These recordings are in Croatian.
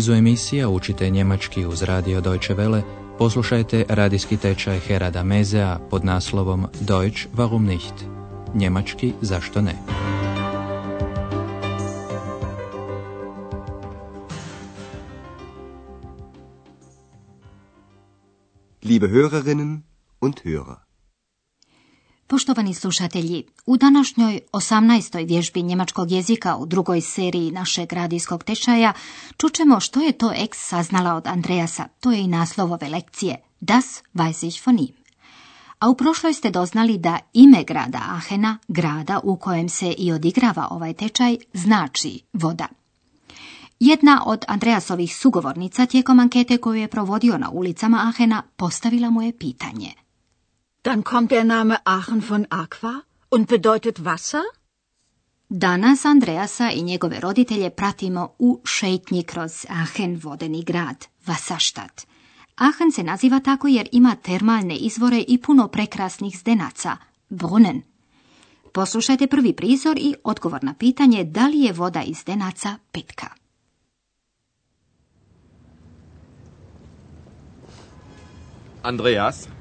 nizu emisija učite njemački uz radio Deutsche Welle, poslušajte radijski tečaj Herada Mezea pod naslovom Deutsch warum nicht? Njemački zašto ne? Liebe Hörerinnen und Hörer. Poštovani slušatelji, u današnjoj 18. vježbi njemačkog jezika u drugoj seriji našeg radijskog tečaja čućemo što je to ex saznala od Andreasa, to je i naslov ove lekcije, Das weiß ich von ihm. A u prošloj ste doznali da ime grada Ahena, grada u kojem se i odigrava ovaj tečaj, znači voda. Jedna od Andreasovih sugovornica tijekom ankete koju je provodio na ulicama Ahena postavila mu je pitanje – Dann kommt der Name Aachen von Aqua und bedeutet Wasser? Danas Andreasa i njegove roditelje pratimo u šetnji kroz Aachen, vodeni grad, Wasserstadt. Aachen se naziva tako jer ima termalne izvore i puno prekrasnih zdenaca, Brunnen. Poslušajte prvi prizor i odgovor na pitanje da li je voda iz zdenaca pitka. Andreas,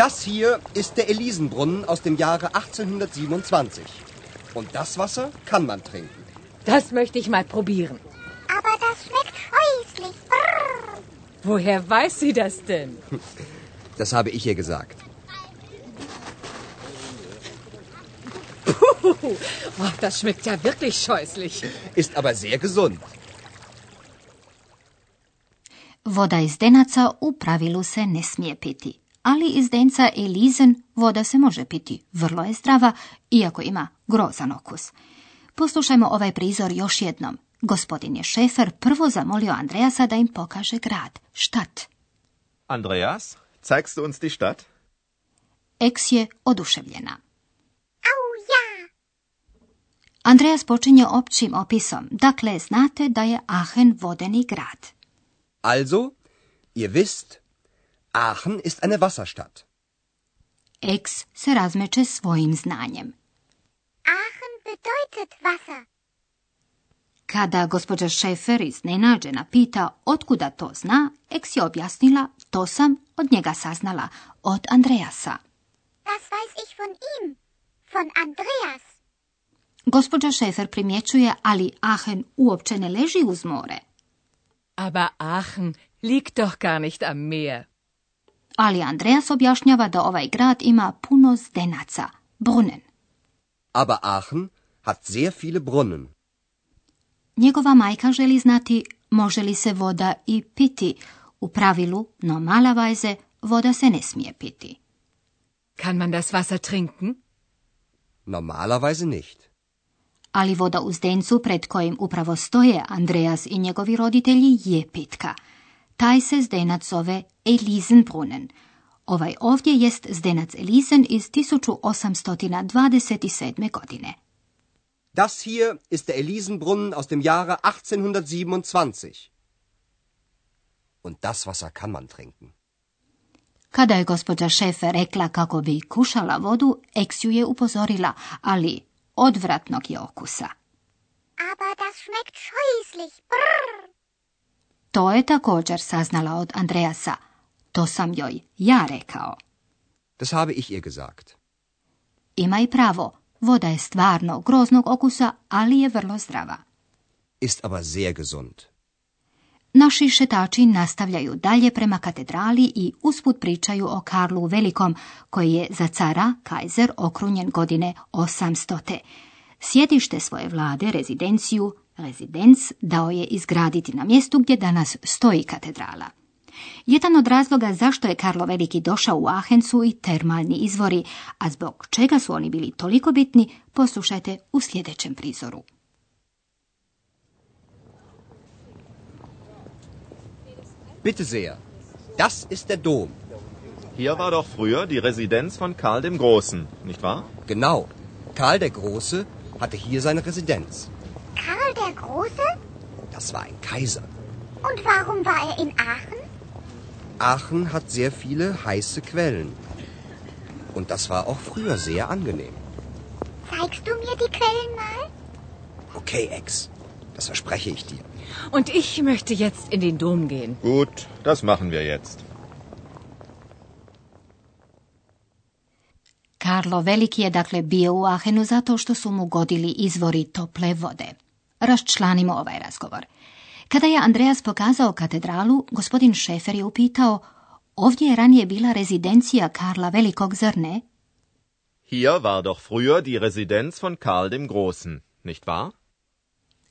Das hier ist der Elisenbrunnen aus dem Jahre 1827. Und das Wasser kann man trinken. Das möchte ich mal probieren. Aber das schmeckt scheußlich. Brrr. Woher weiß sie das denn? Das habe ich ihr gesagt. Puh, oh, das schmeckt ja wirklich scheußlich. Ist aber sehr gesund. Voda iz denaca u pravilu se ne smije piti. Ali iz denca Elizen voda se može piti, vrlo je zdrava, iako ima grozan okus. Poslušajmo ovaj prizor još jednom. Gospodin je šefer prvo zamolio Andreasa da im pokaže grad, štat. Andreas, zeigst du uns die Stadt? Eks je oduševljena. Au ja. Andreas počinje općim opisom, dakle znate da je Aachen vodeni grad. Also, ihr wisst, Aachen ist eine Wasserstadt. Ex se razmeče svojim znanjem. Aachen bedeutet Wasser. Kada gospođa Šefer iznenađena pita otkuda to zna, Ex je objasnila to sam od njega saznala, od Andreasa. Das weiß ich von ihm, von Andreas. Gospođa Šefer primjećuje, ali Aachen uopće ne leži uz more. Aber Aachen liegt doch gar nicht am Meer. Ali Andreas objašnjava da ovaj grad ima puno zdenaca, brunnen. Aber Aachen hat sehr viele Brunnen. Njegova majka želi znati može li se voda i piti. U pravilu, no mala vajze, voda se ne smije piti. Kann man das Wasser trinken? Normalerweise nicht. Ali voda u zdencu pred kojim upravo stoje Andreas i njegovi roditelji je pitka. Taj se zdenac zove Elisenbrunnen. Ovaj ovdje jest zdenac Elisen iz 1827. godine. Das hier ist der Elisenbrunnen aus dem Jahre 1827. Und das Wasser kann man trinken. Kada je gospođa Šefe rekla kako bi kušala vodu, Eks ju je upozorila, ali odvratnog je okusa. Aber das schmeckt scheußlich. Brrr. To je također saznala od Andreasa. To sam joj ja rekao. Das habe ich ihr gesagt. Ima i pravo, voda je stvarno groznog okusa, ali je vrlo zdrava. Ist aber sehr gesund. Naši šetači nastavljaju dalje prema katedrali i usput pričaju o Karlu Velikom, koji je za cara, kajzer, okrunjen godine 800. Sjedište svoje vlade, rezidenciju, rezidenc, dao je izgraditi na mjestu gdje danas stoji katedrala. Jedan od razloga zašto je Karlo Veliki došao u Aachen su i termalni izvori, a zbog čega su oni bili toliko bitni, poslušajte u sljedećem prizoru. Bitte sehr. Das ist der Dom. Hier war doch früher die Residenz von Karl dem Großen, nicht wahr? Genau. Karl der Große hatte hier seine Residenz. Karl der Große? Das war ein Kaiser. Und warum war er in Aachen? Aachen hat sehr viele heiße Quellen. Und das war auch früher sehr angenehm. Zeigst du mir die Quellen mal? Okay, Ex. Das verspreche ich dir. Und ich möchte jetzt in den Dom gehen. Gut, das machen wir jetzt. Karlo Veliki je dakle bio u Ahenu zato što su mu godili izvori tople vode. Raščlanimo ovaj razgovor. Kada je Andreas pokazao katedralu, gospodin Šefer je upitao Ovdje je ranije bila rezidencija Karla Velikog, zar ne? Hier war doch früher die Residenz von Karl dem Großen, nicht wahr?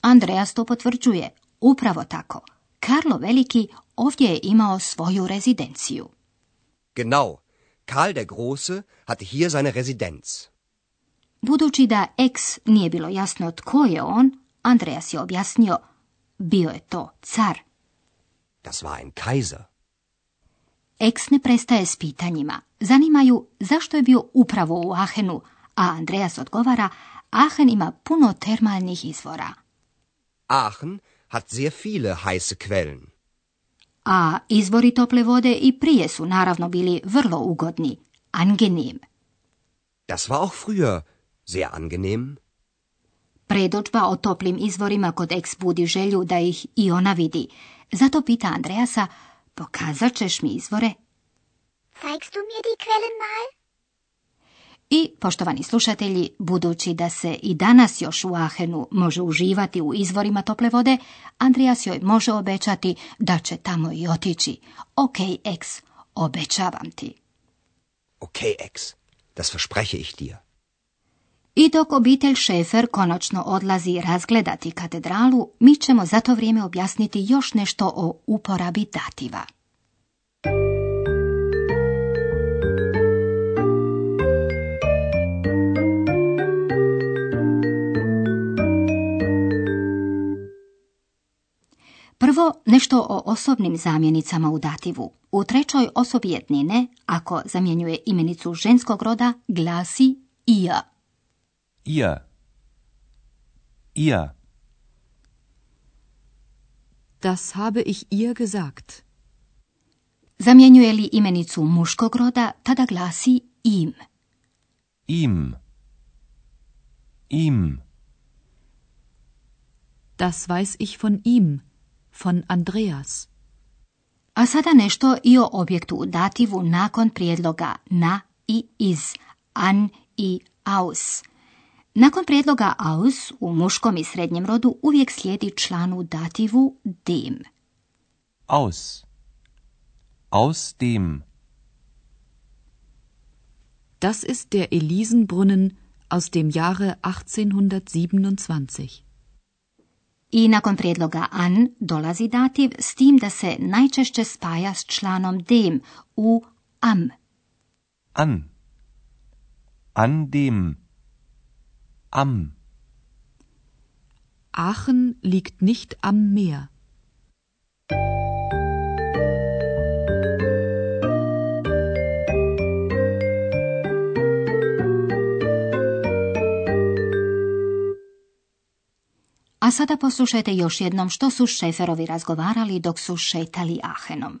Andreas to potvrđuje. Upravo tako. Karlo Veliki ovdje je imao svoju rezidenciju. Genau. Karl der Große hatte hier seine Residenz. Budući da ex nije bilo jasno tko je on, Andreas je objasnio, bio je to car. Das war ein Kaiser. Ex ne prestaje s pitanjima. Zanimaju zašto je bio upravo u Ahenu, a Andreas odgovara, Aachen ima puno termalnih izvora. Aachen hat sehr viele heiße Quellen. A izvori tople vode i prije su naravno bili vrlo ugodni, angenehm. Das war auch früher sehr angenehm. Predođba o toplim izvorima kod ex budi želju da ih i ona vidi. Zato pita Andreasa, pokazat ćeš mi izvore? Zeigst du mir die Quellen mal? I, poštovani slušatelji, budući da se i danas još u Ahenu može uživati u izvorima tople vode, Andreas joj može obećati da će tamo i otići. Ok, ex, obećavam ti. Okay, Ex. Das verspreche ich dir. I dok obitelj Šefer konačno odlazi razgledati katedralu, mi ćemo za to vrijeme objasniti još nešto o uporabi dativa. Nešto o osobnim zamjenicama u dativu. U trećoj osobi jednine, ako zamjenjuje imenicu ženskog roda, glasi ihr. Ihr. Ihr. Das habe ich ihr gesagt. Zamjenjuje li imenicu muškog roda, tada glasi im. Ihm. Ihm. Das weiß ich von ihm, von Andreas. A sada nešto i o objektu u dativu nakon prijedloga na i iz, an i aus. Nakon prijedloga aus u muškom i srednjem rodu uvijek slijedi član u dativu dem. Aus. Aus dem. Das ist der Elisenbrunnen aus dem Jahre 1827. I nakon prijedloga an dolazi dativ s tim da se najčešće spaja s članom dem u am. An. An dem. Am. Aachen liegt nicht am Meer. A sada poslušajte još jednom što su šeferovi razgovarali dok su šetali Ahenom.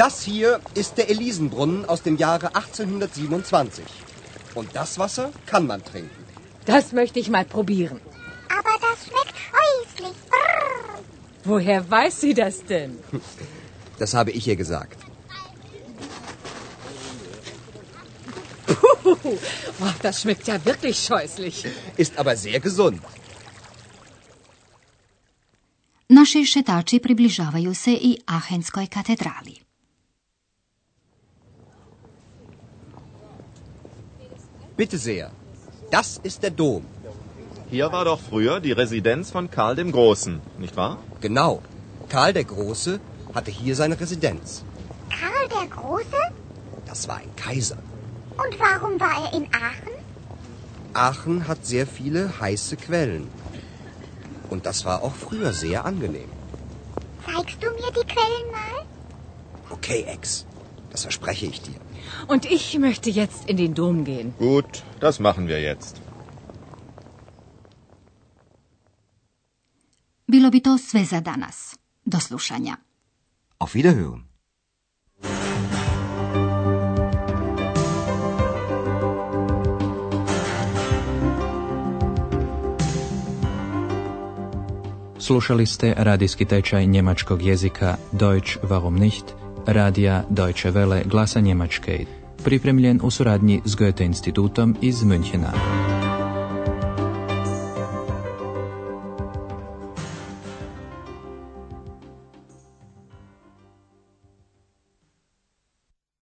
Das hier ist der Elisenbrunnen aus dem Jahre 1827. Und das Wasser kann man trinken. Das möchte ich mal probieren. Aber das schmeckt scheußlich. Brrr. Woher weiß sie das denn? Das habe ich ihr gesagt. Puh, oh, das schmeckt ja wirklich scheußlich. Ist aber sehr gesund. Naši šetači približavaju se i Ahenskoj katedrali. Bitte sehr. Das ist der Dom. Hier war doch früher die Residenz von Karl dem Großen, nicht wahr? Genau. Karl der Große hatte hier seine Residenz. Karl der Große? Das war ein Kaiser. Und warum war er in Aachen? Aachen hat sehr viele heiße Quellen. Und das war auch früher sehr angenehm. Zeigst du mir die Quellen mal? Okay, Ex. Das verspreche ich dir. Und ich möchte jetzt in den Dom gehen. Gut, das machen wir jetzt. Bilo bi to sve za danas. Do slušanja. Auf Wiederhören. Slušali ste radijski tečaj njemačkog jezika Deutsch warum nicht, radija Deutsche Welle glasa Njemačke, pripremljen u suradnji s Goethe institutom iz Münchena.